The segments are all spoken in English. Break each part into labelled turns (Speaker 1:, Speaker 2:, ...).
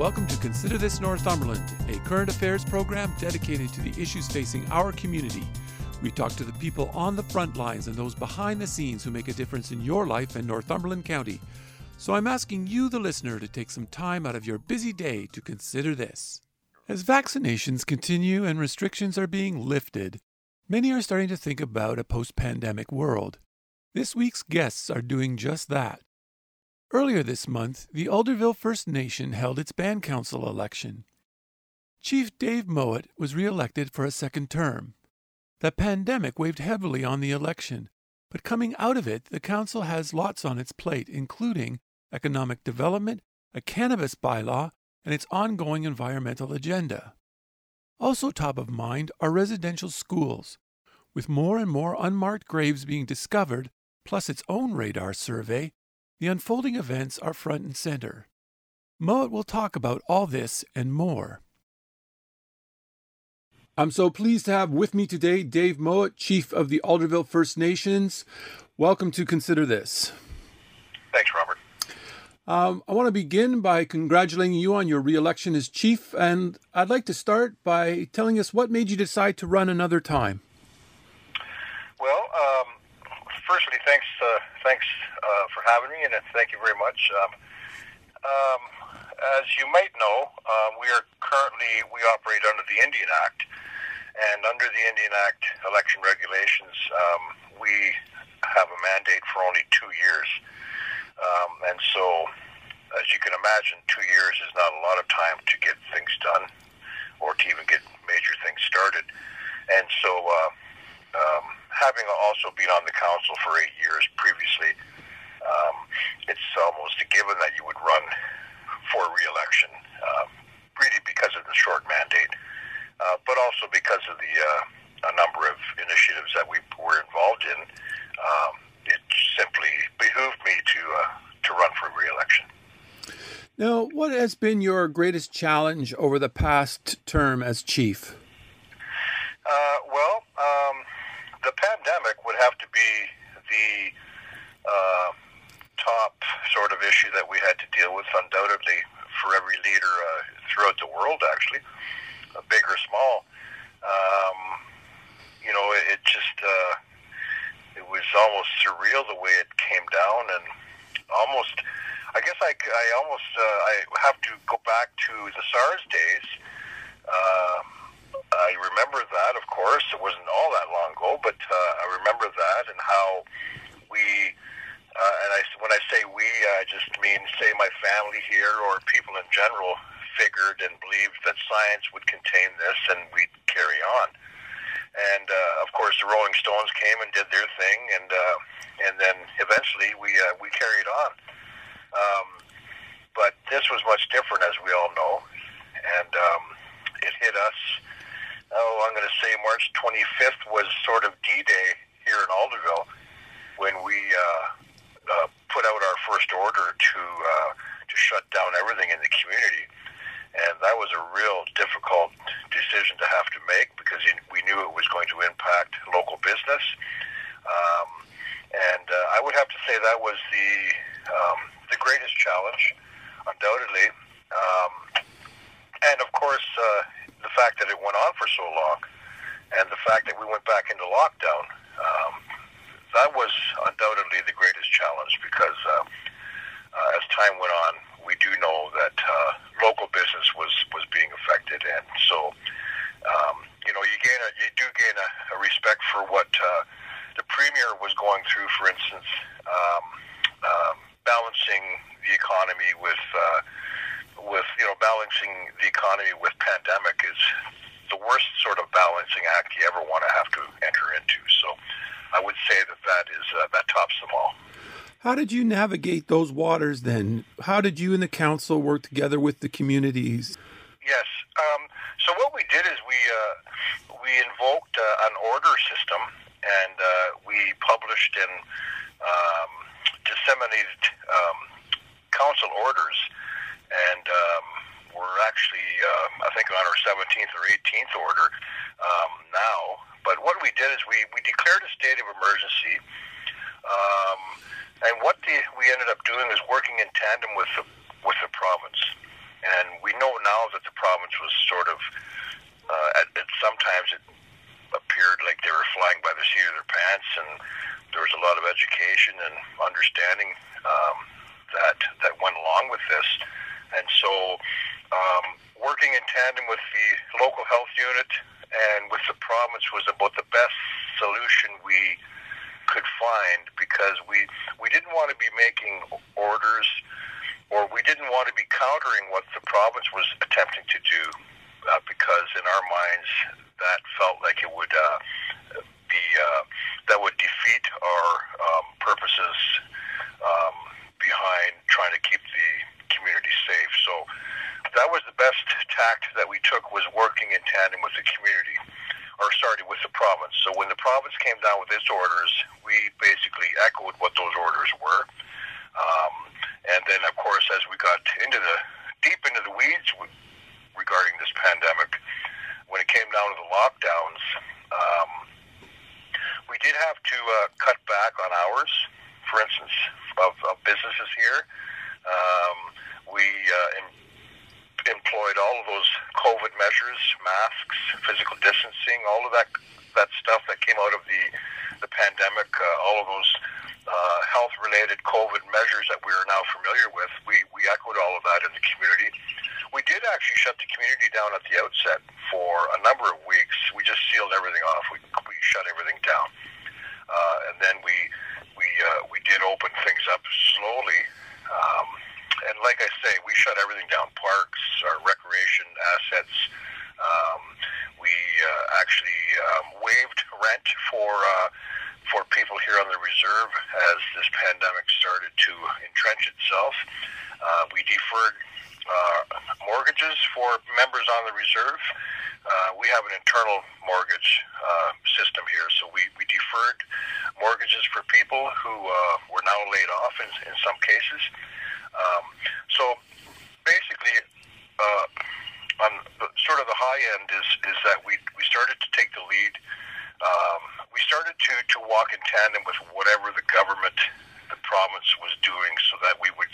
Speaker 1: welcome to Consider This Northumberland, a current affairs program dedicated to the issues facing our community. We talk to the people on the front lines and those behind the scenes who make a difference in your life in Northumberland County. So I'm asking you, the listener, to take some time out of your busy day to consider this. As vaccinations continue and restrictions are being lifted, many are starting to think about a post pandemic world. This week's guests are doing just that. Earlier this month, the Alderville First Nation held its band council election. Chief Dave Mowat was re-elected for a second term. The pandemic weighed heavily on the election, but coming out of it, the council has lots on its plate, including economic development, a cannabis bylaw, and its ongoing environmental agenda. Also top of mind are residential schools, with more and more unmarked graves being discovered, plus its own radar survey, the unfolding events are front and center. Mowat will talk about all this and more. I'm so pleased to have with me today Dave Mowat, Chief of the Alderville First Nations. Welcome to Consider This.
Speaker 2: Thanks, Robert.
Speaker 1: Um, I want to begin by congratulating you on your reelection as chief, and I'd like to start by telling us what made you decide to run another time.
Speaker 2: Well, um, firstly, thanks, uh, thanks uh, for having me, and thank you very much. Um, um, as you might know, uh, we are currently we operate under the Indian Act, and under the Indian Act election regulations, um, we have a mandate for only two years, um, and so as you can imagine, two years is not a lot of time to get things done or to even get major things started, and so. Uh, um, having also been on the council for eight years previously, um, it's almost a given that you would run for re-election, uh, really because of the short mandate, uh, but also because of the uh, a number of initiatives that we were involved in. Um, it simply behooved me to uh, to run for re-election.
Speaker 1: Now, what has been your greatest challenge over the past term as chief?
Speaker 2: Uh, well, um, the pandemic would have to be the uh, top sort of issue that we had to deal with, undoubtedly, for every leader uh, throughout the world, actually, uh, big or small. Um, you know, it, it just uh, it was almost surreal the way it came down, and almost. I guess I, I almost uh, I have to go back to the SARS days. Uh, I remember that, of course. It wasn't all that long ago, but uh, I remember that and how we uh, and I, when I say we, I just mean, say, my family here or people in general figured and believed that science would contain this and we'd carry on. And uh, of course, the Rolling Stones came and did their thing, and uh, and then eventually we uh, we carried on. Um, but this was much different, as we all know, and um, it hit us. Oh, I'm going to say March 25th was sort of D-Day here in Alderville when we uh, uh, put out our first order to uh, to shut down everything in the community, and that was a real difficult decision to have to make because we knew it was going to impact local business. Um, and uh, I would have to say that was the um, the greatest challenge, undoubtedly. Um, and of course, uh, the fact that it went on for so long, and the fact that we went back into lockdown. Um, that was undoubtedly the greatest challenge because uh, uh, as time went on, we do know that uh, local business was was being affected, and so um, you know you gain a, you do gain a, a respect for what uh, the premier was going through. For instance, um, um, balancing the economy with uh, with you know balancing the economy with pandemic is the worst sort of balancing act you ever want to have to enter into. So I would say that that is uh, that tops them all.
Speaker 1: How did you navigate those waters then? How did you and the council work together with the communities?
Speaker 2: Yes. Um, so what we did is we uh, we invoked uh, an order system, and uh, we published and um, disseminated um, council orders, and um, we're actually uh, I think on our 17th or 18th order um, now. But what we did is we, we declared a state of emergency. Um, and what the, we ended up doing is working in tandem with the with the province. And we know now that the province was sort of uh, at, at sometimes it appeared like they were flying by the seat of their pants, and there was a lot of education and understanding um, that that went along with this. And so, um, working in tandem with the local health unit and with the province was about the best solution we could find because we we didn't want to be making orders or we didn't want to be countering what the province was attempting to do uh, because in our minds that felt like it would uh, be uh, that would defeat our um, purposes um, behind trying to keep the community safe. So that was the best tact that we took was working in tandem with the community or sorry, with the province. So when the province came down with its orders, we basically echoed what those orders were. Um, and then, of course, as we got into the deep into the weeds regarding this pandemic, when it came down to the lockdowns, um, we did have to uh, cut back on hours, for instance, of, of businesses here. Um, we uh, employed all of those COVID measures, masks, physical distancing, all of that that stuff that came out of the the pandemic, uh, all of those uh, health related COVID measures that we are now familiar with. We we echoed all of that in the community. We did actually shut the community down at the outset for a number of weeks. We just sealed everything off. We we shut everything down, uh, and then we we uh, we did open things up slowly. Um, and like I say, we shut everything down: parks, our recreation assets. Um, we uh, actually um, waived rent for uh, for people here on the reserve as this pandemic started to entrench itself. Uh, we deferred uh, mortgages for members on the reserve. Uh, we have an internal mortgage uh, system here, so we, we deferred mortgages for people who uh, were now laid off in, in some cases. Um, so basically, uh, on the, sort of the high end is is that we we started to take the lead. Um, we started to to walk in tandem with whatever the government, the province was doing, so that we would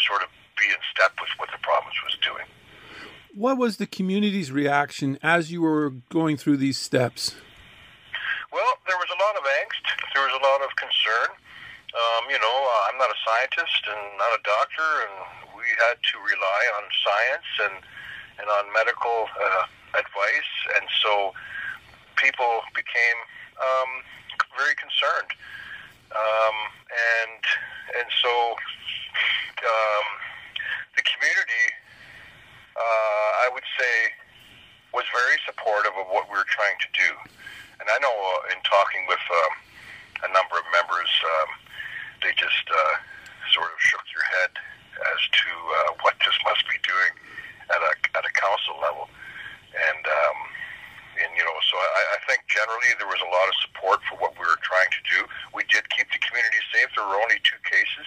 Speaker 2: sort of be in step with what the province was doing.
Speaker 1: What was the community's reaction as you were going through these steps?
Speaker 2: Well, there was a lot of angst. There was a lot of concern. Um, you know, uh, I'm not a scientist and not a doctor, and we had to rely on science and and on medical uh, advice, and so people became um, very concerned, um, and and so um, the community, uh, I would say, was very supportive of what we were trying to do, and I know uh, in talking with um, a number of members. Um, they just uh, sort of shook their head as to uh, what this must be doing at a at a council level, and um, and you know, so I, I think generally there was a lot of support for what we were trying to do. We did keep the community safe. There were only two cases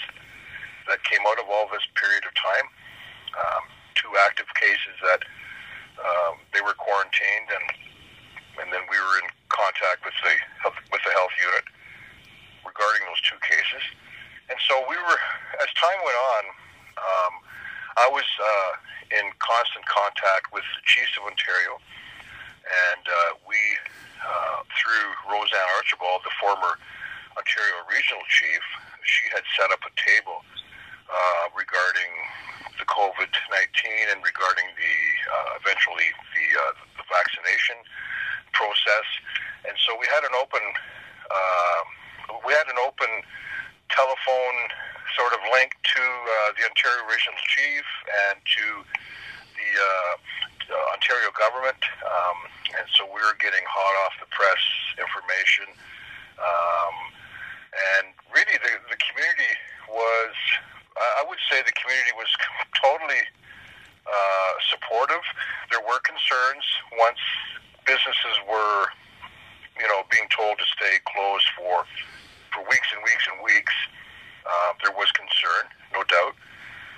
Speaker 2: that came out of all this period of time. Um, two active cases that um, they were quarantined, and and then we were in contact with the with the health unit regarding those two cases. And so we were, as time went on, um, I was uh, in constant contact with the chiefs of Ontario, and uh, we, uh, through Roseanne Archibald, the former Ontario regional chief, she had set up a table uh, regarding the COVID 19 and regarding the uh, eventually the, uh, the vaccination process. And so we had an open uh, we had an open telephone sort of link to uh, the Ontario Regional Chief and to the uh, uh, Ontario government, um, and so we were getting hot off the press information. Um, and really, the, the community say the community was totally uh, supportive. There were concerns once businesses were, you know, being told to stay closed for for weeks and weeks and weeks. Uh, there was concern, no doubt.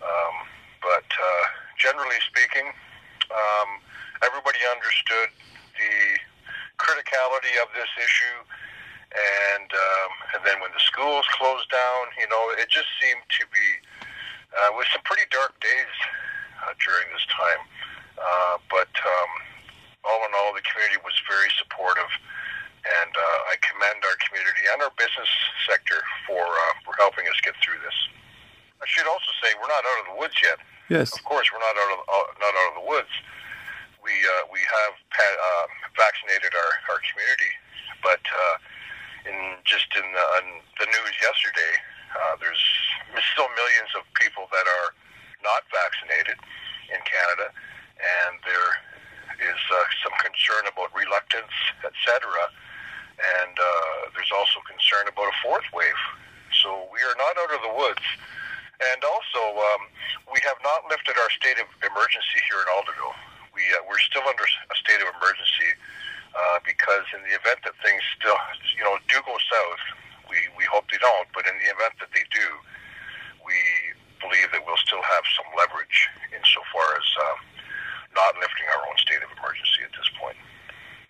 Speaker 2: Um, but uh, generally speaking, um, everybody understood the criticality of this issue. And um, and then when the schools closed down, you know, it just seemed to be uh, with some pretty dark days uh, during this time. Uh, but um, all in all, the community was very supportive, and uh, I commend our community and our business sector for uh, for helping us get through this. I should also say we're not out of the woods yet.
Speaker 1: Yes.
Speaker 2: Of course, we're not out of uh, not out of the woods. We uh, we have uh, vaccinated our, our community, but uh, in just in the, the news yesterday, uh, there's still millions of people that are not vaccinated in Canada, and there is uh, some concern about reluctance, etc. And uh, there's also concern about a fourth wave. So we are not out of the woods. And also, um, we have not lifted our state of emergency here in Alderville. We, uh, we're still under a state of emergency uh, because in the event that things still, you know, do go south, we, we hope they don't, but in the event that they do, we believe that we'll still have some leverage insofar as uh, not lifting our own state of emergency at this point.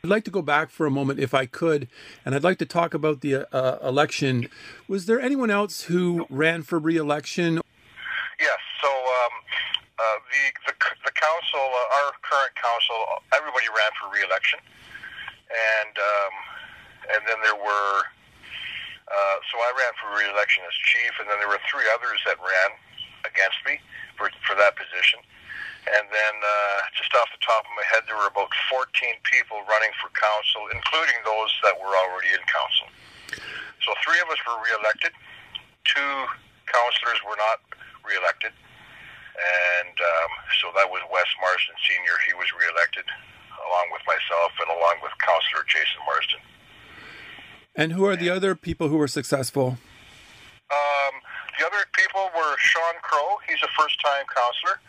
Speaker 1: I'd like to go back for a moment, if I could, and I'd like to talk about the uh, election. Was there anyone else who ran for re-election?
Speaker 2: Yes. So um, uh, the, the the council, uh, our current council, everybody ran for re-election, and um, and then there were. Uh, so I ran for re-election as chief, and then there were three others that ran against me for for that position. And then, uh, just off the top of my head, there were about 14 people running for council, including those that were already in council. So three of us were reelected. Two councillors were not reelected. And um, so that was Wes Marsden Sr. He was reelected, along with myself and along with Councillor Jason Marsden.
Speaker 1: And who are the other people who were successful?
Speaker 2: Um, the other people were Sean Crow. He's a first-time councillor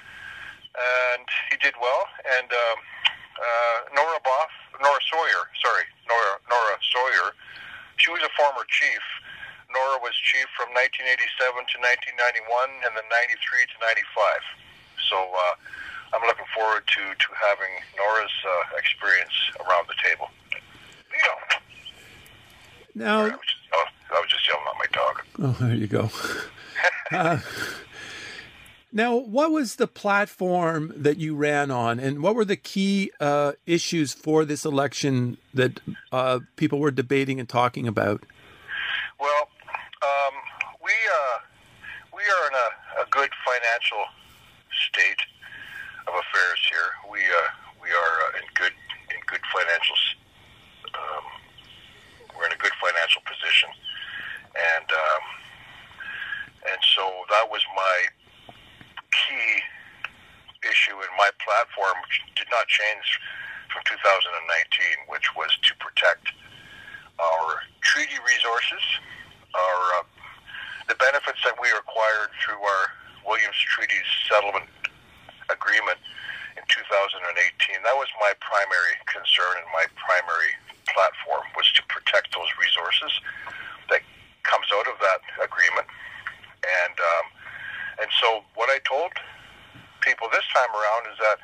Speaker 2: and he did well. And um, uh, Nora Boff, Nora Sawyer, sorry, Nora Nora Sawyer, she was a former chief. Nora was chief from 1987 to 1991, and then 93 to 95. So uh, I'm looking forward to to having Nora's uh, experience around the table. You know.
Speaker 1: Now,
Speaker 2: I was, just, I was just yelling at my dog.
Speaker 1: Oh, there you go. uh, now, what was the platform that you ran on, and what were the key uh, issues for this election that uh, people were debating and talking about?
Speaker 2: Well, um, we uh, we are in a, a, good financial state of affairs here. We uh, we are uh, in good in good financial. Um, we're in a good financial position, and um, and so that was my key issue in my platform, did not change from 2019, which was to protect our treaty resources, our uh, the benefits that we acquired through our Williams Treaty Settlement Agreement in 2018. That was my primary concern and my primary platform was to protect those resources that comes out of that agreement. And um, and so what I told people this time around is that,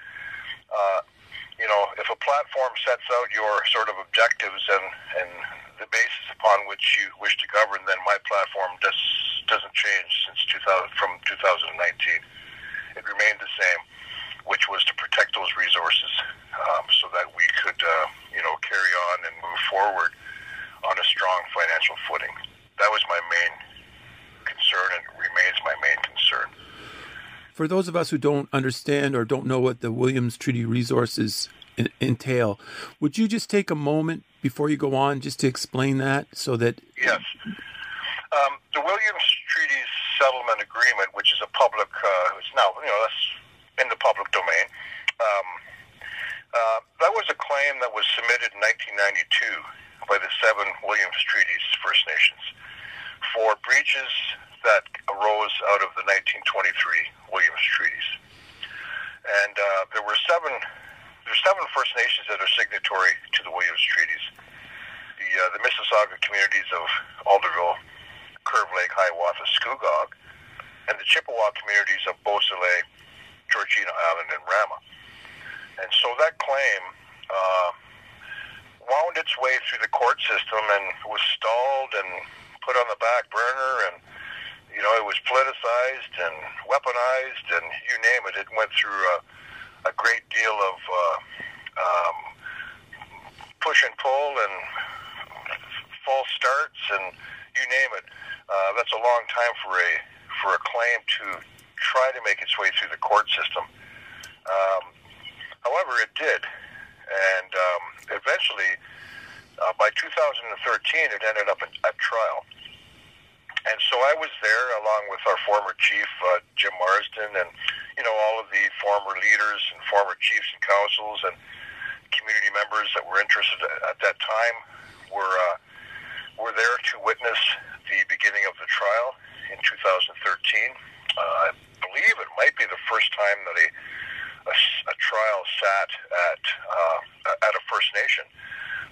Speaker 2: uh, you know, if a platform sets out your sort of objectives and, and the basis upon which you wish to govern, then my platform just doesn't change since 2000, from 2019. It remained the same, which was to protect those resources um, so that we could, uh, you know, carry on and move forward on a strong financial footing. That was my main concern and remains my main concern.
Speaker 1: For those of us who don't understand or don't know what the Williams Treaty resources entail, would you just take a moment before you go on just to explain that so that.
Speaker 2: Yes. Um, the Williams Treaty Settlement Agreement, which is a public, uh, it's now, you know, that's in the public domain. Um, uh, that was a claim that was submitted in 1992 by the seven Williams Treaties First Nations for breaches that arose out of the 1923 Williams Treaties. And uh, there were seven there's seven First Nations that are signatory to the Williams Treaties. The, uh, the Mississauga communities of Alderville, Curve Lake, Hiawatha, Scugog, and the Chippewa communities of Beausoleil, Georgina Island, and Rama. And so that claim uh, wound its way through the court system and was stalled and put on the back burner and you know it was politicized and weaponized and you name it. It went through a, a great deal of uh, um, push and pull and false starts and you name it. Uh, that's a long time for a for a claim to try to make its way through the court system. Um, however it did. And um, eventually, uh, by 2013, it ended up at, at trial. And so I was there along with our former chief, uh, Jim Marsden, and, you know, all of the former leaders and former chiefs and councils and community members that were interested at that time were, uh, were there to witness the beginning of the trial in 2013. Uh, I believe it might be the first time that a a, a trial sat at uh, at a First Nation.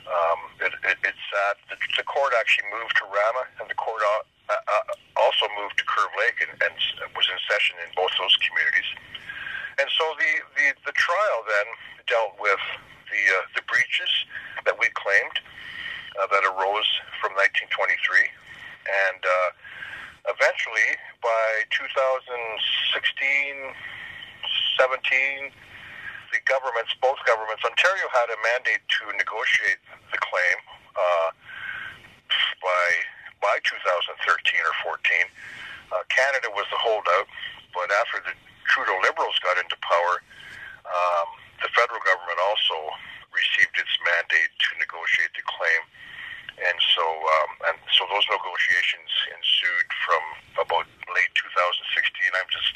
Speaker 2: Um, it, it, it sat. The, the court actually moved to Rama, and the court uh, uh, also moved to Curve Lake, and, and was in session in both those communities. And so the, the, the trial then dealt with the uh, the breaches that we claimed uh, that arose from 1923, and uh, eventually by 2016. 17, the governments, both governments, Ontario had a mandate to negotiate the claim uh, by by 2013 or 14. Uh, Canada was the holdout, but after the Trudeau Liberals got into power, um, the federal government also received its mandate to negotiate the claim, and so um, and so those negotiations ensued from about late 2016. I'm just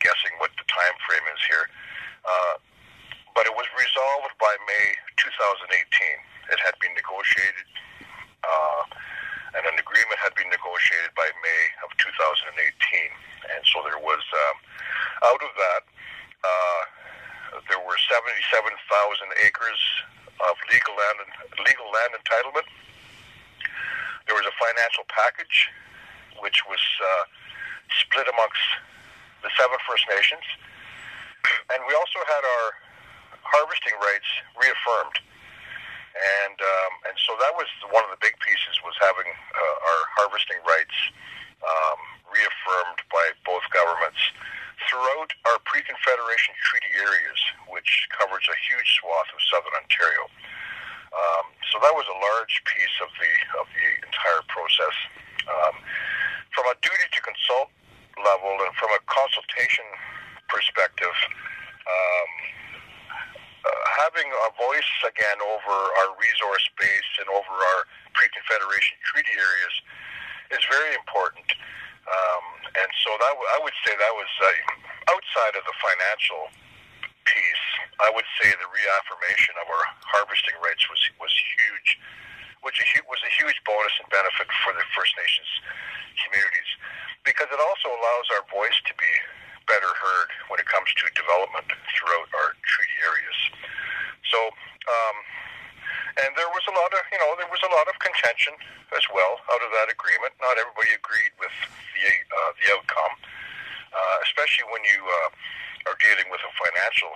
Speaker 2: guessing what the time frame is here. Uh, but it was resolved by May 2018. It had been negotiated, uh, and an agreement had been negotiated by May of 2018. And so there was, um, out of that, uh, there were 77,000 acres of legal land, legal land entitlement. There was a financial package, which was uh, split amongst the seven First Nations, and we also had our harvesting rights reaffirmed. And um, and so that was one of the big pieces was having uh, our harvesting rights um, reaffirmed by both governments throughout our pre-Confederation treaty areas, which covers a huge swath of southern Ontario. Um, so that was a large piece of the of the entire process. Um, from a duty to consult level and from a consultation perspective, um, having a voice again over our resource base and over our pre-Confederation treaty areas is very important. Um, and so that w- I would say that was uh, outside of the financial piece. I would say the reaffirmation of our harvesting rights was was huge, which was a huge bonus and benefit for the First Nations communities because it also allows our voice to be better heard when it comes to development throughout our treaty areas. So, um, and there was a lot of, you know, there was a lot of contention as well out of that agreement. Not everybody agreed with the uh, the outcome, uh, especially when you uh, are dealing with a financial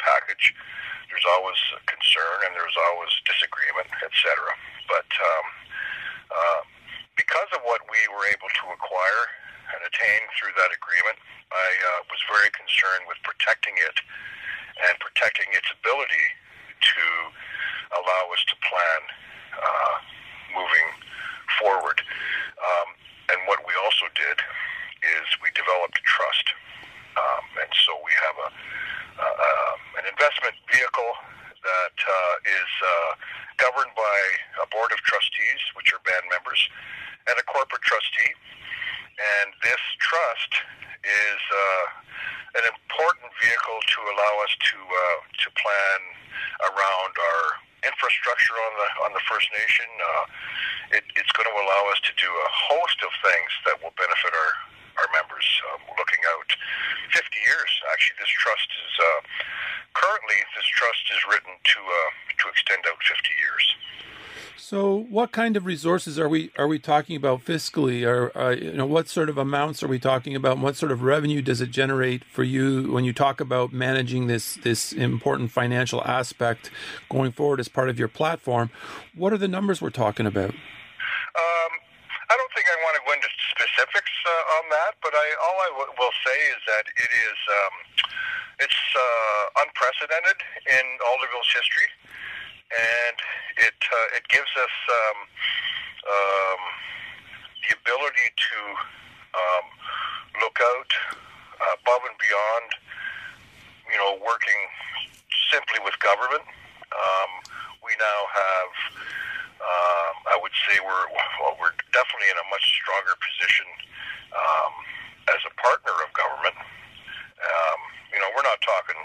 Speaker 2: package. There's always concern and there's always disagreement, etc. But um, uh, because of what we were able to acquire and attain through that agreement, I uh, was very concerned with protecting it and protecting its ability to allow us to plan uh, moving forward. Um, and what we also did is we developed trust. Um, and so we have a, uh, an investment vehicle that uh, is uh, governed by a board of trustees, which are band members, and a corporate trustee and this trust is uh, an important vehicle to allow us to uh, to plan around our infrastructure on the on the First Nation. Uh, it, it's going to allow us to do a host of things that will benefit our our members, um, looking out 50 years. Actually, this trust is uh, currently this trust is written to uh, to extend out 50 years.
Speaker 1: So, what kind of resources are we are we talking about fiscally? Or uh, you know, what sort of amounts are we talking about? And what sort of revenue does it generate for you when you talk about managing this this important financial aspect going forward as part of your platform? What are the numbers we're talking about?
Speaker 2: Um, I don't think I want to go into specifics uh, on that, but I all I w- will say is that it is um, it's uh, unprecedented in Alderville's history and it uh, it gives us um, um, the ability to um, look out above and beyond, you know, working simply with government. Um, we now have, um, I would say, we're well, we're definitely in a much stronger position um, as a partner of government. Um, you know, we're not talking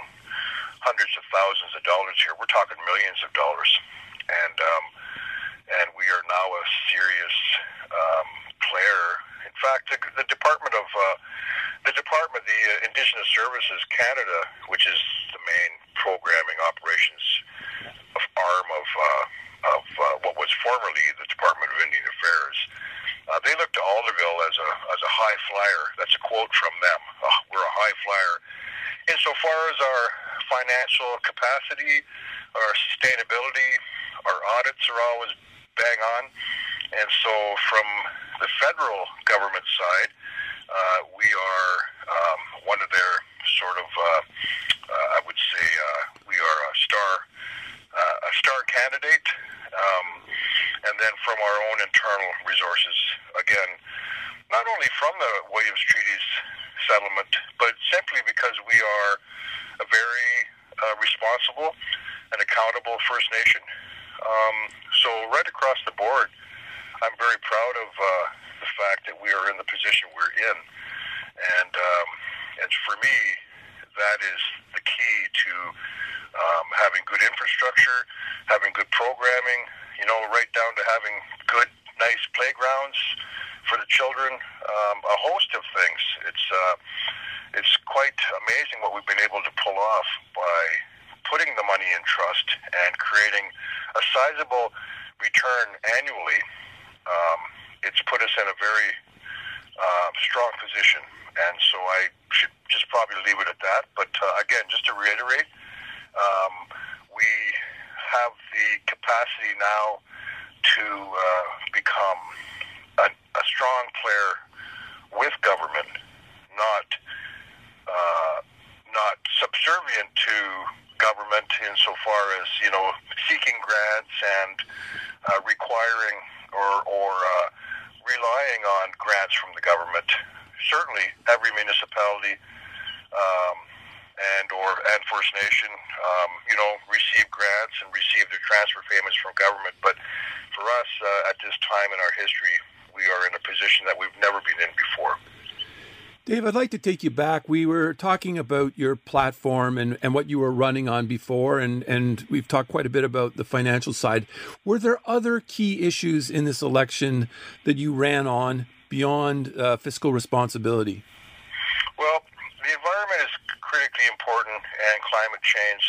Speaker 2: hundreds of thousands of dollars here. We're talking millions of dollars, and um, and we are now a serious um, player. In fact, the, the Department of uh, the Department, the uh, Indigenous Services Canada, which is the main programming operations of arm of uh, of uh, what was formerly the Department of Indian Affairs. Uh, they look to Alderville as a as a high flyer. That's a quote from them. Oh, we're a high flyer insofar as our financial capacity, our sustainability, our audits are always bang on. And so from the federal government side, uh, we are um, one of their sort of, uh, uh, I would say, uh, we are a star, uh, a star candidate. Um, and then from our own internal resources, again, not only from the Williams Treaties settlement, but simply because we are a very uh, responsible and accountable First Nation. Um, so right across the board, I'm very proud of uh, the fact that we are in the position we're in, and um, and for me, that is the key to um, having good infrastructure, having good programming. You know, right down to having good, nice playgrounds for the children, um, a host of things. It's uh, it's quite amazing what we've been able to pull off by putting the money in trust and creating a sizable return annually. Um, it's put us in a very uh, strong position, and so I should just probably leave it at that. But uh, again, just to reiterate, um, we have the capacity now to uh, become a, strong player with government, not uh, not subservient to government insofar as you know seeking grants and uh, requiring or or uh, relying on grants from the government. Certainly, every municipality um, and or and First Nation, um, you know, receive grants and receive their transfer payments from government. But for us, uh, at this time in our history, we are in a position that we've never been in before.
Speaker 1: Dave, I'd like to take you back. We were talking about your platform and, and what you were running on before, and, and we've talked quite a bit about the financial side. Were there other key issues in this election that you ran on beyond uh, fiscal responsibility?
Speaker 2: Well, the environment is critically important, and climate change,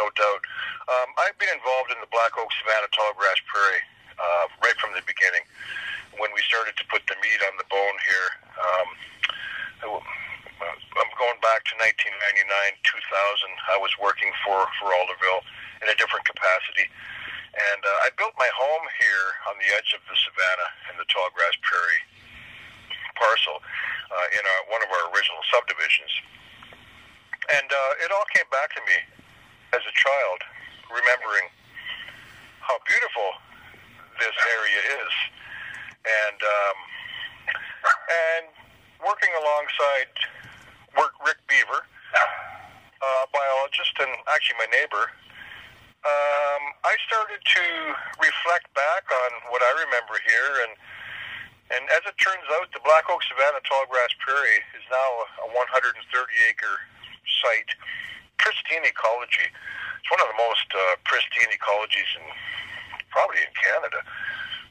Speaker 2: no doubt. Um, I've been involved in the Black Oak Savannah Tallgrass Prairie uh, right from the beginning when we started to put the meat on the bone here. Um, I'm going back to 1999, 2000. I was working for for Alderville in a different capacity, and uh, I built my home here on the edge of the Savannah in the Tallgrass Prairie parcel uh, in our, one of our original subdivisions. And uh, it all came back to me as a child, remembering how beautiful this area is and um, and working alongside Rick Beaver, uh, biologist and actually my neighbor, um, I started to reflect back on what I remember here, and and as it turns out, the Black Oak Savannah Tallgrass Prairie is now a 130 acre site, pristine ecology. It's one of the most uh, pristine ecologies in probably in Canada.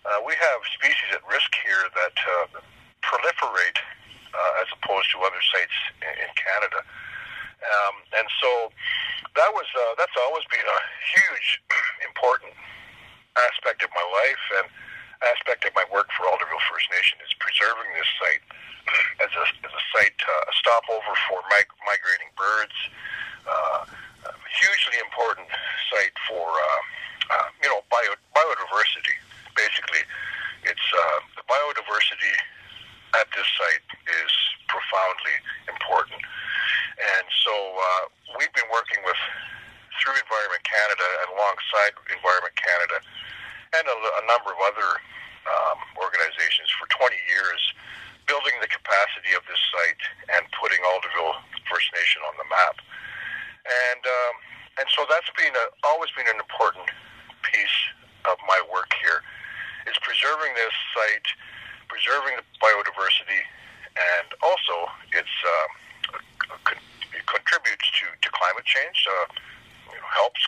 Speaker 2: Uh, we have species at risk here that uh, proliferate uh, as opposed to other sites in, in Canada. Um, and so that was uh, that's always been a huge, important aspect of my life and aspect of my work for Alderville First Nation is preserving this site as a, as a site, uh, a stopover for mig- migrating birds. Uh, a hugely important site for uh, uh, you know bio, biodiversity. Basically, it's uh, the biodiversity at this site is profoundly important. And so uh, we've been working with through Environment Canada and alongside Environment Canada and a, a number of other um, organizations for 20 years, building the capacity of this site and putting Alderville First Nation on the map. And um, and so that's been a, always been an important piece of my work here is preserving this site, preserving the biodiversity, and also it's um, it contributes to, to climate change, uh, you know, helps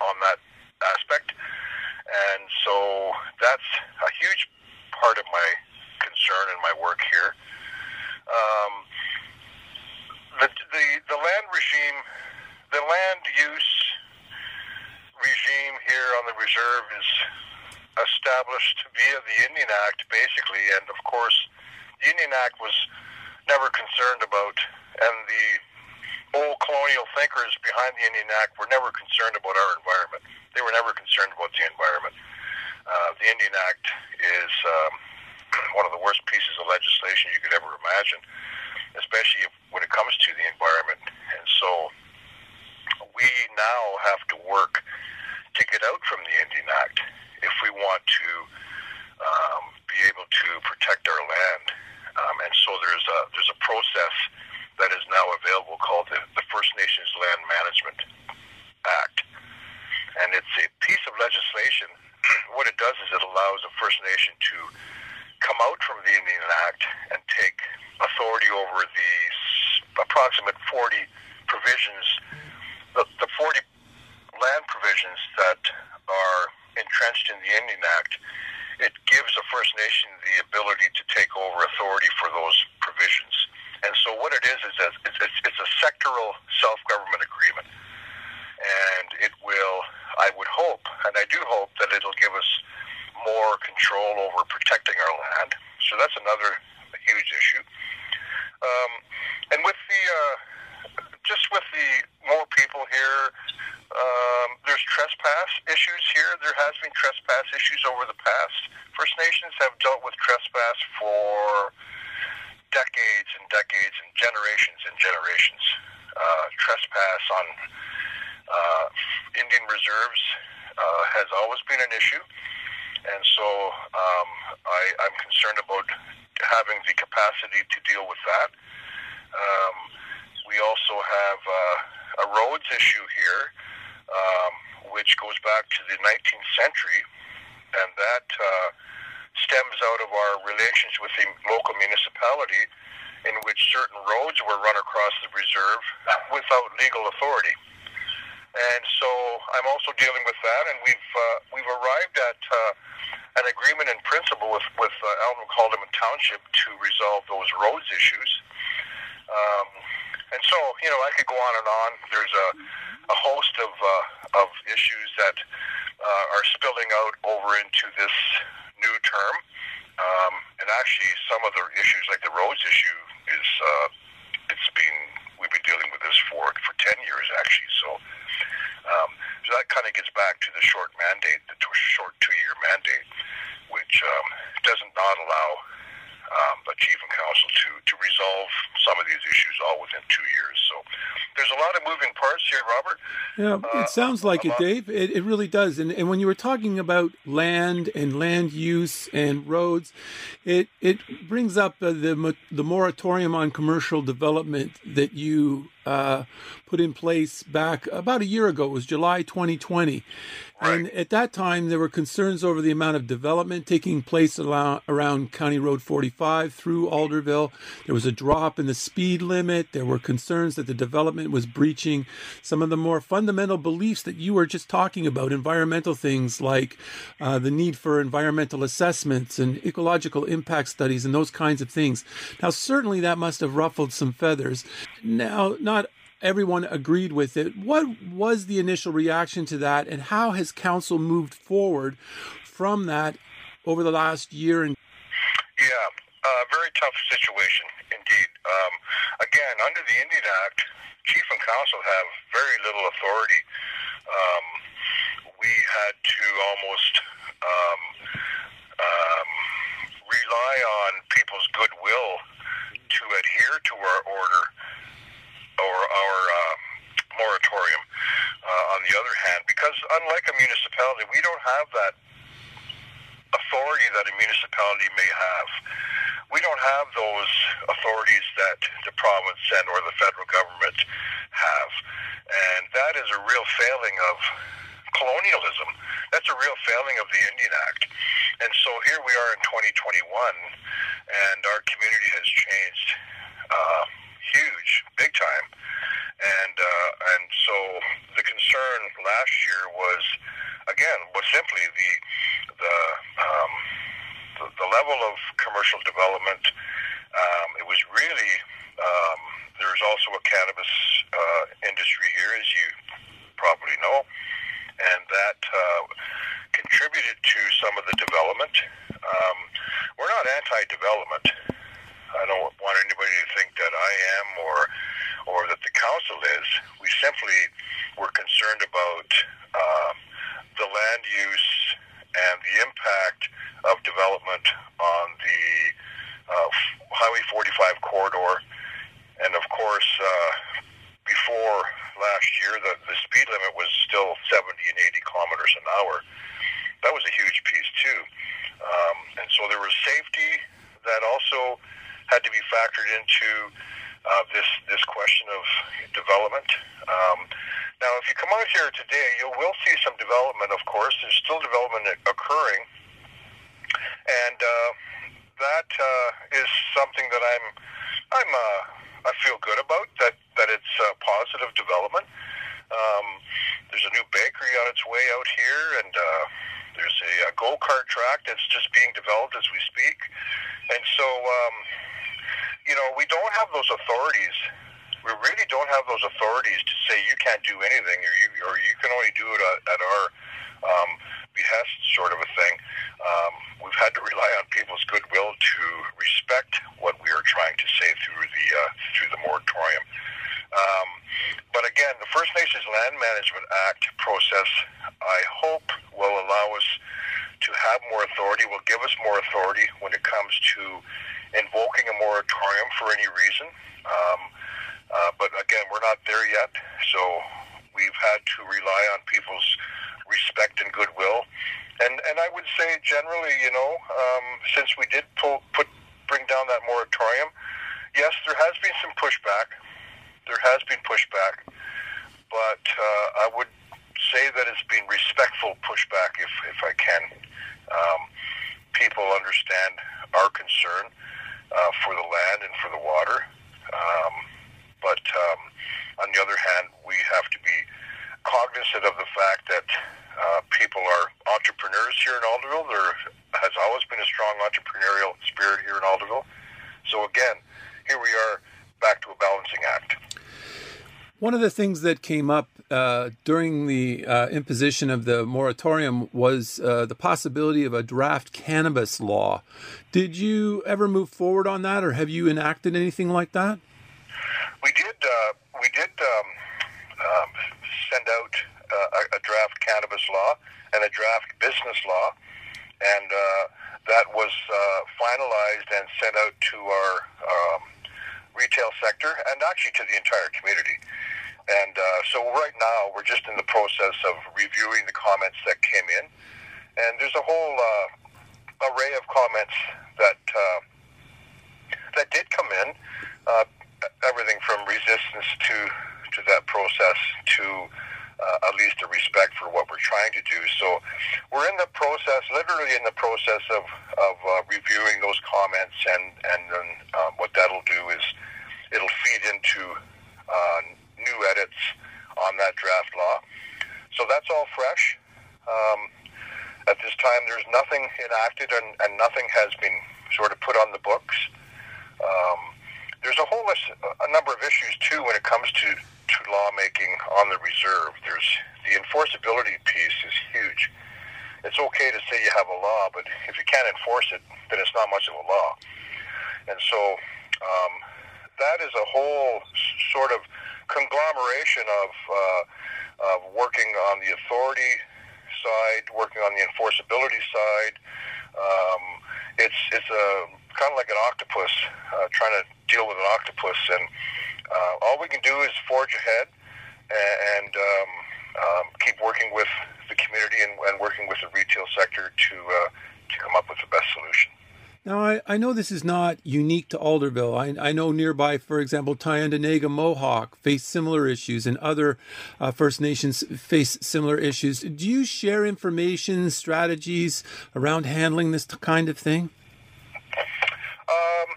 Speaker 2: on that aspect, and so that's a huge part of my concern and my work here. Um, the, the the land regime, the land use regime here on the reserve is established via the Indian Act, basically, and of course, the Indian Act was never concerned about, and the old colonial thinkers behind the Indian Act were never concerned about our environment. They were never concerned about the environment. Uh, the Indian Act is um, one of the worst pieces of legislation you could ever imagine, especially if, when it comes to the environment. And so we now have to work to get out from the Indian Act if we want to um, be able to protect our land. Um, and so there's a there's a process that is now available called the, the First Nations Land Management Act, and it's a piece of legislation. what it does is it allows a First Nation to come out from the Indian Act and take authority over the approximate 40 provisions, the, the 40 land provisions that the Indian Act, it gives a First Nation the ability to take over authority for those provisions. And so what it is is a, it's, it's, a sectoral self-government agreement. And it will, I would hope, and I do hope that it'll give us more control over protecting our land. So that's another huge issue. Um, and with the, uh, just with the more people here, um, there's trespass issues here. There has been trespass issues over the past. First Nations have dealt with trespass for decades and decades and generations and generations. Uh, trespass on uh, Indian reserves uh, has always been an issue, and so um, I, I'm concerned about having the capacity to deal with that. Um, we also have uh, a roads issue here, which goes back to the 19th century, and that uh, stems out of our relations with the local municipality, in which certain roads were run across the reserve without legal authority. And so I'm also dealing with that, and we've uh, we've arrived at uh, an agreement in principle with with uh, Alnwick/Haldimand Township to resolve those roads issues. Um, and so, you know, I could go on and on. There's a, a host of uh, of issues that uh, are spilling out over into this new term. Um, and actually, some of the issues, like the roads issue, is uh, it's been we've been dealing with this for for ten years actually. So, um, so that kind of gets back to the short mandate, the t- short two-year mandate, which um, doesn't not allow um, a chief and council to to resolve some of these issues all within two years. So there's a lot of moving parts here, Robert.
Speaker 1: Yeah, it uh, sounds like it, Dave. It, it really does. And and when you were talking about land and land use and roads, it it brings up the the, the moratorium on commercial development that you uh, put in place back about a year ago. It was July 2020. Right. And at that time, there were concerns over the amount of development taking place around County Road 45 through Alderville. There was a drop in the speed limit. There were concerns that the development was breaching some of the more fundamental beliefs that you were just talking about, environmental things like uh, the need for environmental assessments and ecological impact studies and those kinds of things. Now, certainly that must have ruffled some feathers. Now, not everyone agreed with it. What was the initial reaction to that, and how has council moved forward from that over the last year? And
Speaker 2: yeah, uh, very tough situation indeed. Um, again, under the Indian Act, chief and council have very little authority. Um, we had to almost um, um rely on people's goodwill to adhere to our order or our uh, moratorium. Uh, on the other hand, because unlike a municipality, we don't have that authority that a municipality may have. We don't have those authorities that the province and or the federal government have, and that is a real failing of colonialism. That's a real failing of the Indian Act. And so here we are in 2021, and our community has changed. Uh, huge, big time. And uh, and so concern last year was, again, was simply the the um, the, the level of commercial development. Um, it was really um, there's also a cannabis uh, industry here, as you probably know, and that uh, contributed to some of the development. Um, we're not anti-development. I don't want anybody to think that I am or or that the council is. We simply were concerned about uh, the land use and the impact of development on the uh, Highway 45 corridor, and of course. Uh, before last year, the, the speed limit was still 70 and 80 kilometers an hour. That was a huge piece too. Um, and so there was safety that also had to be factored into uh, this this question of development. Um, now, if you come out here today, you will see some development. Of course, there's still development occurring, and uh, that uh, is something that I'm I'm uh, I feel good about. That that it's positive development. Um, there's a new bakery on its way out here, and uh, there's a, a go kart track that's just being developed as we speak. And so, um, you know, we don't have those authorities. We really don't have those authorities to say you can't do anything, or you or you can only do it at, at our um, behest, sort of a thing. Um, we've had to rely on people's goodwill to respect what we are trying to say through the uh, through the moratorium. Um, but again, the First Nations Land Management Act process, I hope, will allow us to have more authority, will give us more authority when it comes to invoking a moratorium for any reason. Um, uh, but again, we're not there yet, so we've had to rely on people's respect and goodwill. And and I would say generally, you know, um, since we did pull, put bring down that moratorium, yes, there has been some pushback. There has been pushback, but uh, I would say that it's been respectful pushback, if if I can. Um, people understand our concern uh, for the land and for the water. Um, but um, on the other hand, we have to be cognizant of the fact that uh, people are entrepreneurs here in Alderville. There has always been a strong entrepreneurial spirit here in Alderville. So again, here we are back to a balancing act.
Speaker 1: One of the things that came up uh, during the uh, imposition of the moratorium was uh, the possibility of a draft cannabis law. Did you ever move forward on that, or have you enacted anything like that?
Speaker 2: We did. Uh, we did um, um, send out uh, a, draft cannabis law and a draft business law, and uh, that was finalized and sent out to our um, retail sector and actually to the entire community. And uh, so right now we're just in the process of reviewing the comments that came in, and there's a whole uh, array of comments that uh, that did come in. Uh, everything from resistance to to that process to uh, at least a respect for what we're trying to do. So we're in the process, literally in the process of, of uh, reviewing those comments, and and then um, what that'll do is it'll feed into uh, new edits on that draft law. So that's all fresh. Um, at this time, there's nothing enacted, and, and nothing has been sort of put on the books. Um, there's a whole list, a number of issues too when it comes to to lawmaking on the reserve. There's the enforceability piece is huge. It's okay to say you have a law, but if you can't enforce it, then it's not much of a law. And so um, that is a whole sort of conglomeration of uh, of working on the authority side, working on the enforceability side. Um, it's it's a kind of like an octopus uh, trying to deal with an octopus and uh, all we can do is forge ahead and, um, um, keep working with the community and, and, working with the retail sector to uh, to come up with the best solution.
Speaker 1: Now, I, I know this is not unique to Alderville. I, I know nearby, for example, Tyendinaga Mohawk face similar issues and other uh, First Nations face similar issues. Do you share information, strategies around handling this kind of thing?
Speaker 2: Um,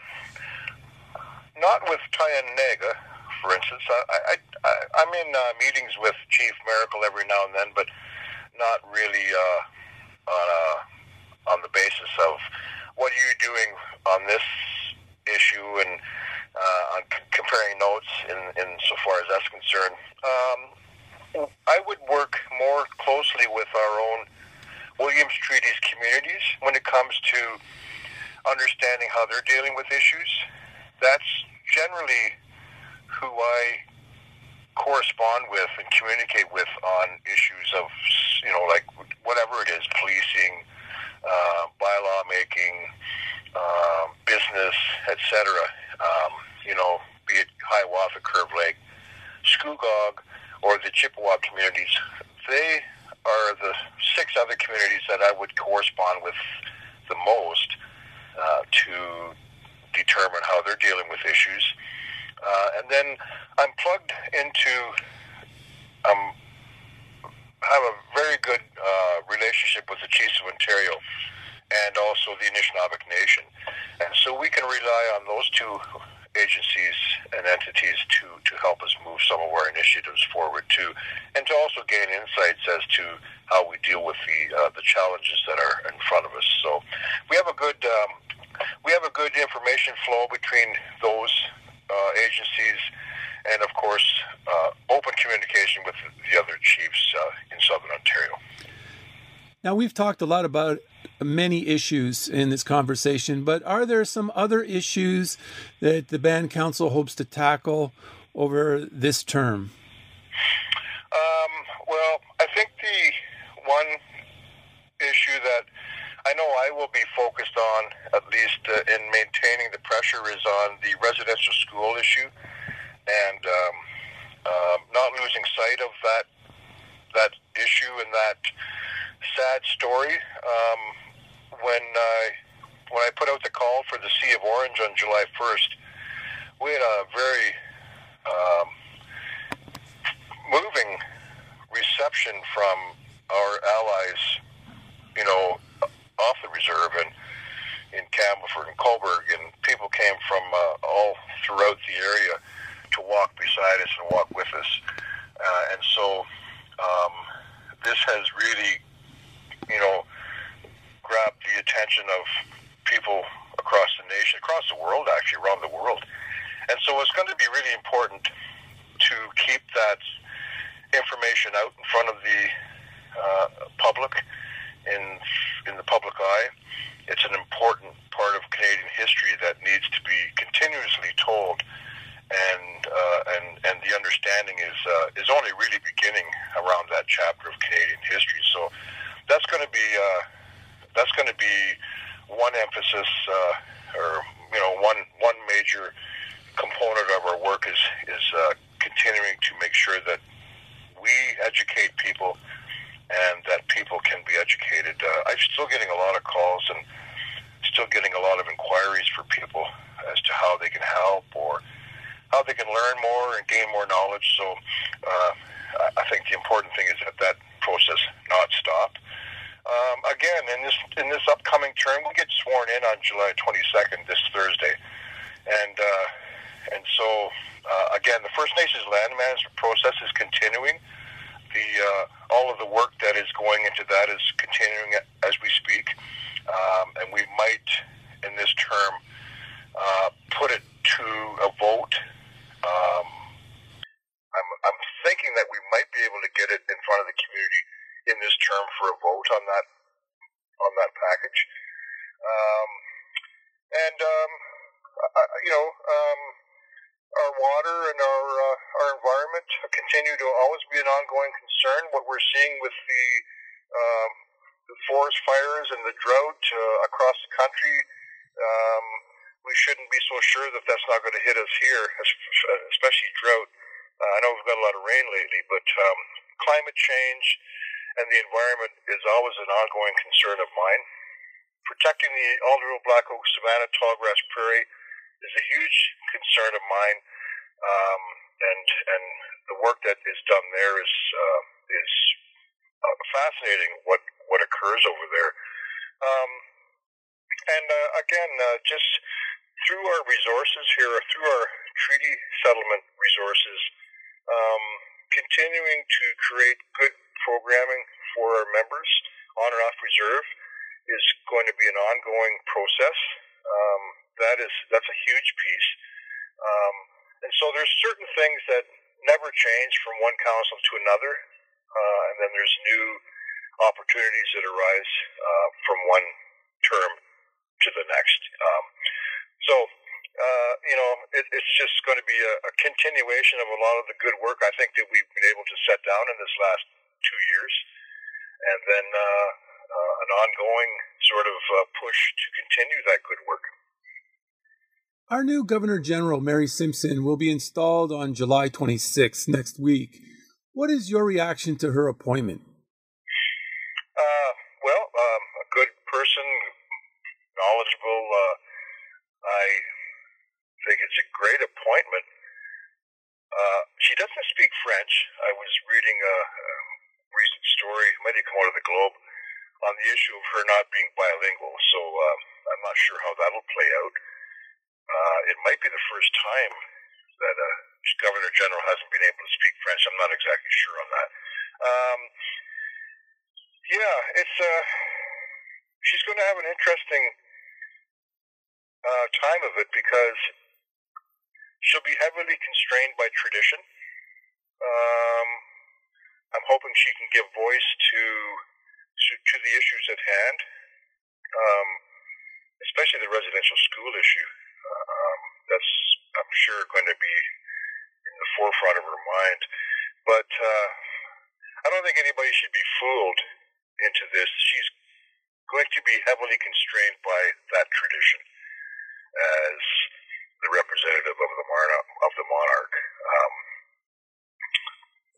Speaker 2: not with Tyendinaga, for instance. I, I, I'm in uh, meetings with Chief Maracle every now and then, but not really uh, on a, on the basis of what are you doing on this issue and uh, on c- comparing notes in, in so far as that's concerned. Um, I would work more closely with our own Williams Treaties communities when it comes to understanding how they're dealing with issues. That's generally who I correspond with and communicate with on issues of, you know, like whatever it is, policing, uh, bylaw making, uh, business, etc. Um, you know, be it Hiawatha, Curve Lake, Scugog, or the Chippewa communities. They are the six other communities that I would correspond with the most uh, to determine how they're dealing with issues. Uh, and then I'm plugged into, um, have a very good uh, relationship with the Chiefs of Ontario and also the Anishinabek Nation. And so we can rely on those two agencies and entities to, to help us move some of our initiatives forward too, and to also gain insights as to how we deal with the uh, the challenges that are in front of us. So we have a good um, we have a good information flow between those uh, agencies and, of course, uh, open communication with the other chiefs uh, in Southern Ontario.
Speaker 1: Now, we've talked a lot about many issues in this conversation, but are there some other issues that the Band Council hopes to tackle over this term?
Speaker 2: Um, well, I think the one issue that I know I will be focused on, at least uh, in maintaining the pressure, is on the residential school issue, and um, uh, not losing sight of that that issue and that sad story. Um, when I when I put out the call for the Sea of Orange on July 1st, we had a very um, moving reception from our allies. You know, off the reserve and in Campbellford and Cobourg, and people came from uh, all throughout the area to walk beside us and walk with us. Uh, and so um, this has really, you know, grabbed the attention of people across the nation, across the world, actually, around the world. And so it's going to be really important to keep that information out in front of the uh, public in in the public eye. It's an important part of Canadian history that needs to be continuously told, and uh, and and the understanding is uh, is only really beginning around that chapter of Canadian history. So that's going to be uh, that's going to be one emphasis, uh, or you know, one one major component of our work is is uh, continuing to make sure that we educate people and that people can be educated. Uh, I'm still getting a lot of calls and still getting a lot of inquiries for people as to how they can help or how they can learn more and gain more knowledge. So uh, I think the important thing is that that process not stop. Um, again, in this in this upcoming term, we get sworn in on July 22nd, this Thursday, and uh, and so uh, again, the First Nations land management process is continuing. The uh, all of the work that is going into that is continuing as we speak, um, and we might in this term uh, put it to a vote. Um, I'm, I'm thinking that we might be able to get it in front of the community in this term for a vote on that on that package. Um, and um, I, you know, um, our water and our uh, our environment continue to always be an ongoing concern. What we're seeing with the, um, the forest fires and the drought uh, across the country, um, we shouldn't be so sure that that's not going to hit us here, especially drought. Uh, I know we've got a lot of rain lately, but um, climate change and the environment is always an ongoing concern of mine. Protecting the alluvial black oak savanna tallgrass prairie is a huge concern of mine, um, and and the work that is done there is uh, is uh, fascinating. What what occurs over there, um, and uh, again, uh, just through our resources here, through our treaty settlement resources, um, continuing to create good programming for our members on and off reserve is going to be an ongoing process. Um, that is that's a huge piece, um, and so there's certain things that never change from one council to another, uh, and then there's new opportunities that arise uh, from one term to the next. Um, so uh, you know, it, it's just going to be a, a continuation of a lot of the good work I think that we've been able to set down in this last two years, and then uh, uh, an ongoing sort of uh, push to continue that good work.
Speaker 1: Our new Governor General, Mary Simon, will be installed on July 26th next week. What is your reaction to her appointment?
Speaker 2: Uh, well, um, a good person, knowledgeable. Uh, I think it's a great appointment. Uh, she doesn't speak French. I was reading a, a recent story, might have come out of the Globe, on the issue of her not being bilingual. So uh, I'm not sure how that'll play out. Uh, it might be the first time that a governor general hasn't been able to speak French. I'm not exactly sure on that. Um, yeah, it's uh, she's going to have an interesting uh, time of it because she'll be heavily constrained by tradition. Um, I'm hoping she can give voice to to the issues at hand, um, especially the residential school issue. Um, that's I'm sure going to be in the forefront of her mind. But uh, I don't think anybody should be fooled into this. She's going to be heavily constrained by that tradition as the representative of the monarch. Of the monarch. Um,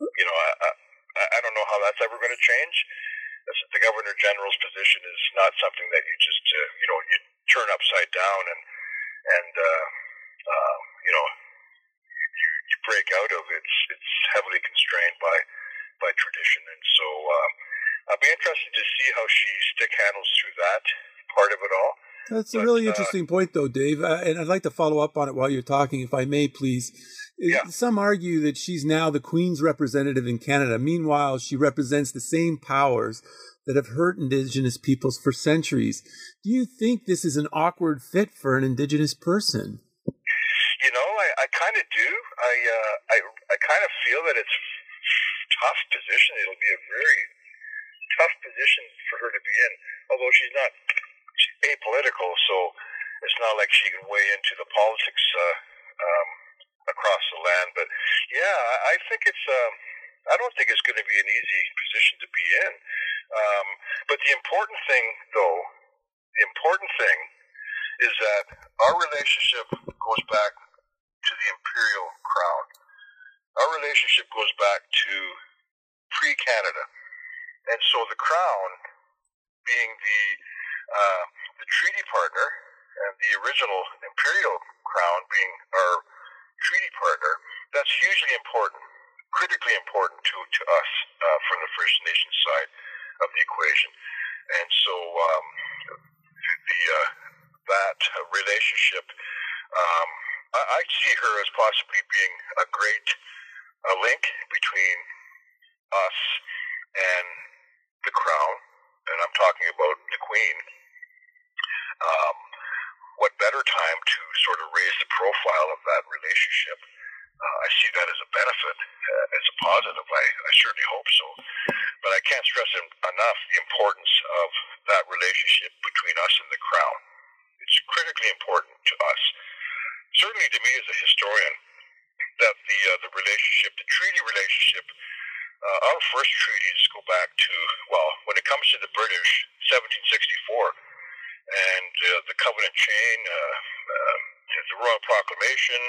Speaker 2: you know, I, I, I don't know how that's ever going to change. The governor general's position is not something that you just, uh, you know, you turn upside down and and uh, uh, you know you, you break out of. It's it's heavily constrained by by tradition, and so uh, I'll be interested to see how she stick handles through that part of it all.
Speaker 1: That's a really uh, interesting point, though, Dave. Uh, and I'd like to follow up on it while you're talking, if I may, please.
Speaker 2: Yeah.
Speaker 1: Some argue that she's now the Queen's representative in Canada. Meanwhile, she represents the same powers that have hurt Indigenous peoples for centuries. Do you think this is an awkward fit for an Indigenous person?
Speaker 2: You know, I, I kind of do. I, uh, I, I kind of feel that it's a tough position. It'll be a very tough position for her to be in, although she's not she's apolitical, so it's not like she can weigh into the politics uh, um, across the land. But yeah, I, think it's. Um, I don't think it's going to be an easy position to be in. Um, but the important thing, though, the important thing is that our relationship goes back to the imperial crown. Our relationship goes back to pre-Canada, and so the crown, being the uh, the treaty partner and the original imperial crown being our treaty partner, that's hugely important, critically important to, to us uh, from the First Nations side of the equation. And so um, the uh, that relationship, um, I, I see her as possibly being a great uh, link between us and the crown, and I'm talking about the queen. Um, what better time to sort of raise the profile of that relationship? Uh, I see that as a benefit, uh, as a positive. I, I certainly hope so. But I can't stress enough the importance of that relationship between us and the crown. It's critically important to us. Certainly to me as a historian, that the uh, the relationship, the treaty relationship, uh, our first treaties go back to well, when it comes to the British, 1764 and uh, the Covenant Chain, uh, uh, the Royal Proclamation,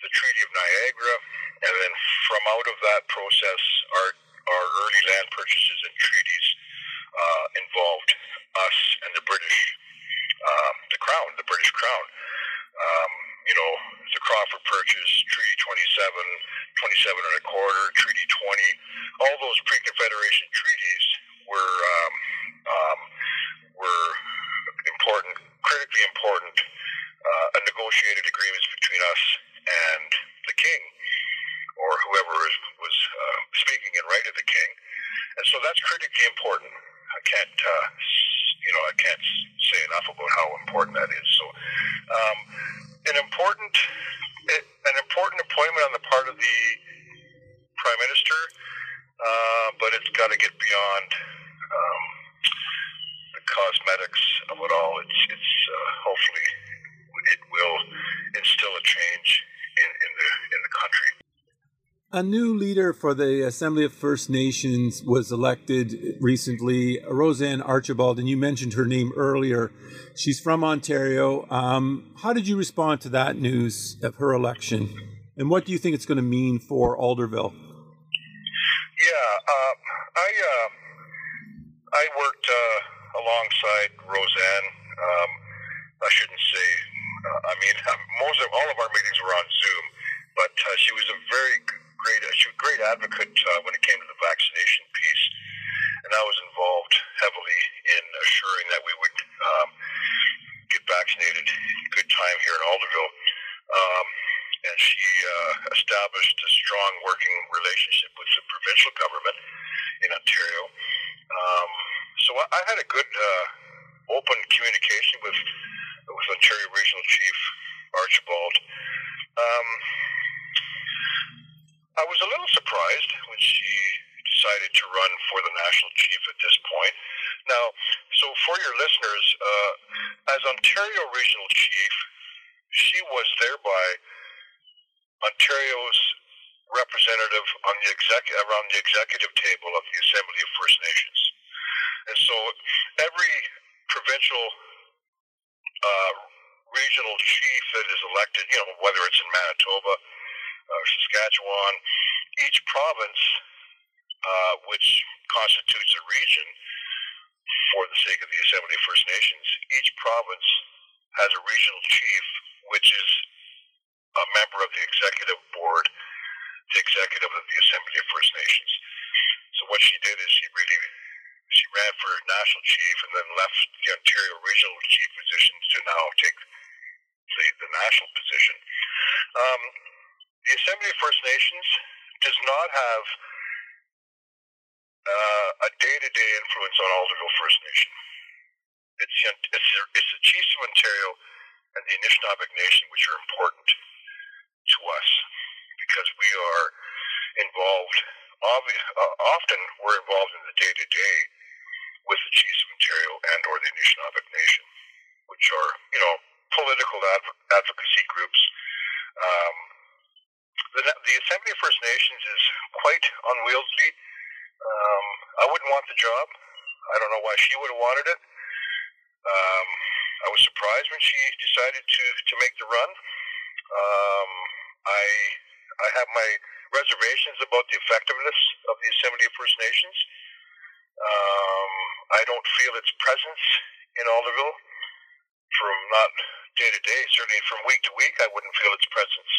Speaker 2: the Treaty of Niagara, and then from out of that process, our our early land purchases and treaties uh, involved us and the British, um, the Crown, the British Crown. Um, you know, the Crawford Purchase, Treaty 27, 27 and a quarter, Treaty 20, all those pre-Confederation treaties were um, um, were important, critically important, uh, negotiated agreements between us and the king, or whoever was, was uh, speaking in right of the king. And so that's critically important. I can't, uh, you know, I can't say enough about how important that is. So, um, an important, an important appointment on the part of the prime minister, uh, but it's got to get beyond. Cosmetics of it all. It's it's uh, hopefully it will instill a change in, in the in the country.
Speaker 1: A new leader for the Assembly of First Nations was elected recently, Roseanne Archibald, and you mentioned her name earlier. She's from Ontario. Um, how did you respond to that news of her election? And what do you think it's going to mean for Alderville?
Speaker 2: Yeah, uh, I uh, I worked uh, alongside Roseanne. Um, I shouldn't say. Uh, I mean, most of all of our meetings were on Zoom, but uh, she was a very great. Uh, she was a great advocate uh, when it came to the vaccination piece, and I was involved heavily in assuring that we would um, get vaccinated in good time here in Alderville. Um, and she uh, established a strong working relationship with the provincial government in Ontario. Um, so I, I had a good uh, open communication with with Ontario Regional Chief Archibald. Um, I was a little surprised when she decided to run for the national chief at this point. Now, so for your listeners, uh, as Ontario Regional Chief, she was thereby Ontario's representative on the exec- around the executive table of the Assembly of First Nations. And so every provincial uh, regional chief that is elected, you know, whether it's in Manitoba or Saskatchewan, each province, uh, which constitutes a region for the sake of the Assembly of First Nations, each province has a regional chief, which is a member of the executive board, the executive of the Assembly of First Nations. So what she did is she really she ran for national chief and then left the Ontario regional chief position to now take the, the national position. Um, the Assembly of First Nations does not have uh, a day-to-day influence on Alderville First Nation. It's, it's, it's the Chiefs of Ontario and the Anishinabek Nation which are important to us because we are involved. Uh, often we're involved in the day-to-day with the Chiefs of Ontario and or the Anishinabek Nation, which are, you know, political adv- advocacy groups. Um, the, the Assembly of First Nations is quite unwieldy. Um, I wouldn't want the job. I don't know why she would have wanted it. Um, I was surprised when she decided to, to make the run. Um, I I have my reservations about the effectiveness of the Assembly of First Nations. Um, I don't feel its presence in Alderville from not day to day, certainly from week to week. I wouldn't feel its presence.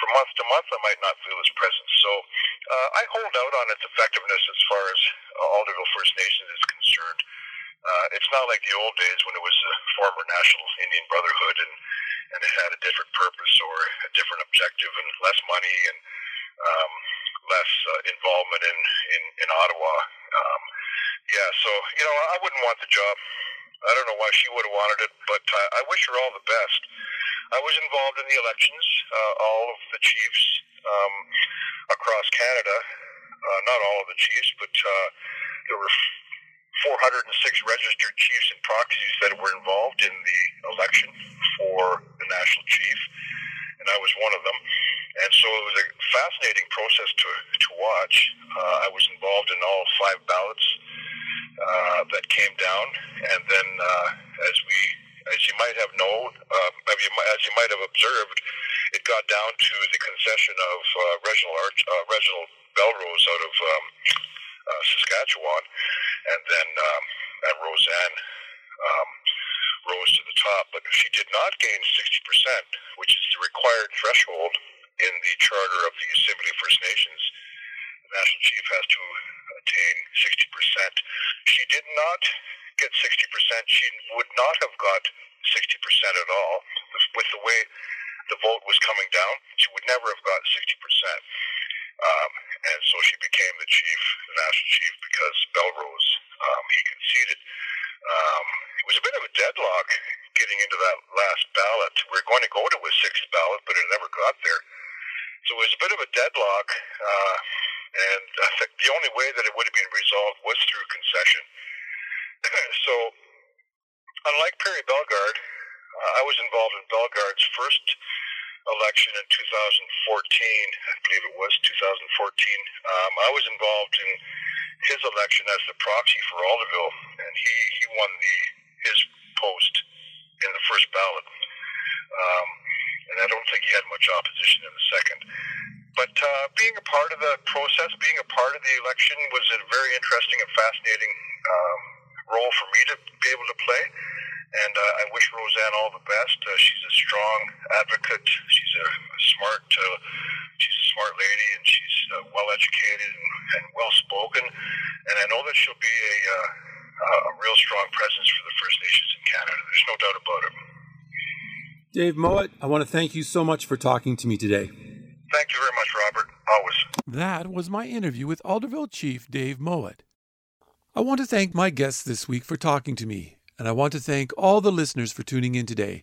Speaker 2: from month to month, I might not feel its presence. So uh, I hold out on its effectiveness as far as uh, Alderville First Nations is concerned. Uh, it's not like the old days when it was a former National Indian Brotherhood and, and it had a different purpose or a different objective and less money and um, less uh, involvement in, in, in Ottawa. Um, yeah, so, you know, I wouldn't want the job. I don't know why she would have wanted it, but uh, I wish her all the best. I was involved in the elections, uh, all of the chiefs um, across Canada, uh, not all of the chiefs, but uh, there were 406 registered chiefs and proxies that were involved in the election for the national chief, and I was one of them. And so it was a fascinating process to, to watch. Uh, I was involved in all five ballots uh, that came down, and then uh, as we, as you might have known, uh, as you might have observed, it got down to the concession of uh, Reginald Arch, uh, Reginald Bellerose out of um, Saskatchewan, and then um, and Roseanne um, rose to the top, but she did not gain 60%, which is the required threshold in the charter of the Assembly First Nations. The national chief has to attain 60%. She did not get 60%. She would not have got 60% at all with the way the vote was coming down. She would never have got 60%. Um, and so she became the chief, the national chief, because Bellerose, um, he conceded. Um, it was a bit of a deadlock getting into that last ballot. We were going to go to a sixth ballot, but it never got there. So it was a bit of a deadlock, uh, and I think the only way that it would have been resolved was through concession. so, unlike Perry Bellegarde, uh, I was involved in Bellegarde's first election in 2014. I believe it was 2014. Um, I was involved in his election as the proxy for Alderville, and he he won the his post in the first ballot. Um, and I don't think he had much opposition in the second. But uh, being a part of the process, being a part of the election, was a very interesting and fascinating um, role for me to be able to play. And uh, I wish Roseanne all the best. Uh, she's a strong advocate. She's a, smart. Uh, she's a smart lady, and she's uh, well educated and, and well spoken. And I know that she'll be a, uh, a real strong presence for the First Nations in Canada. There's no doubt about it.
Speaker 1: Dave Mowat, I want to thank you so much for talking to me today.
Speaker 2: Thank you very much, Robert. Always.
Speaker 1: That was my interview with Alderville Chief Dave Mowat. I want to thank my guests this week for talking to me, and I want to thank all the listeners for tuning in today.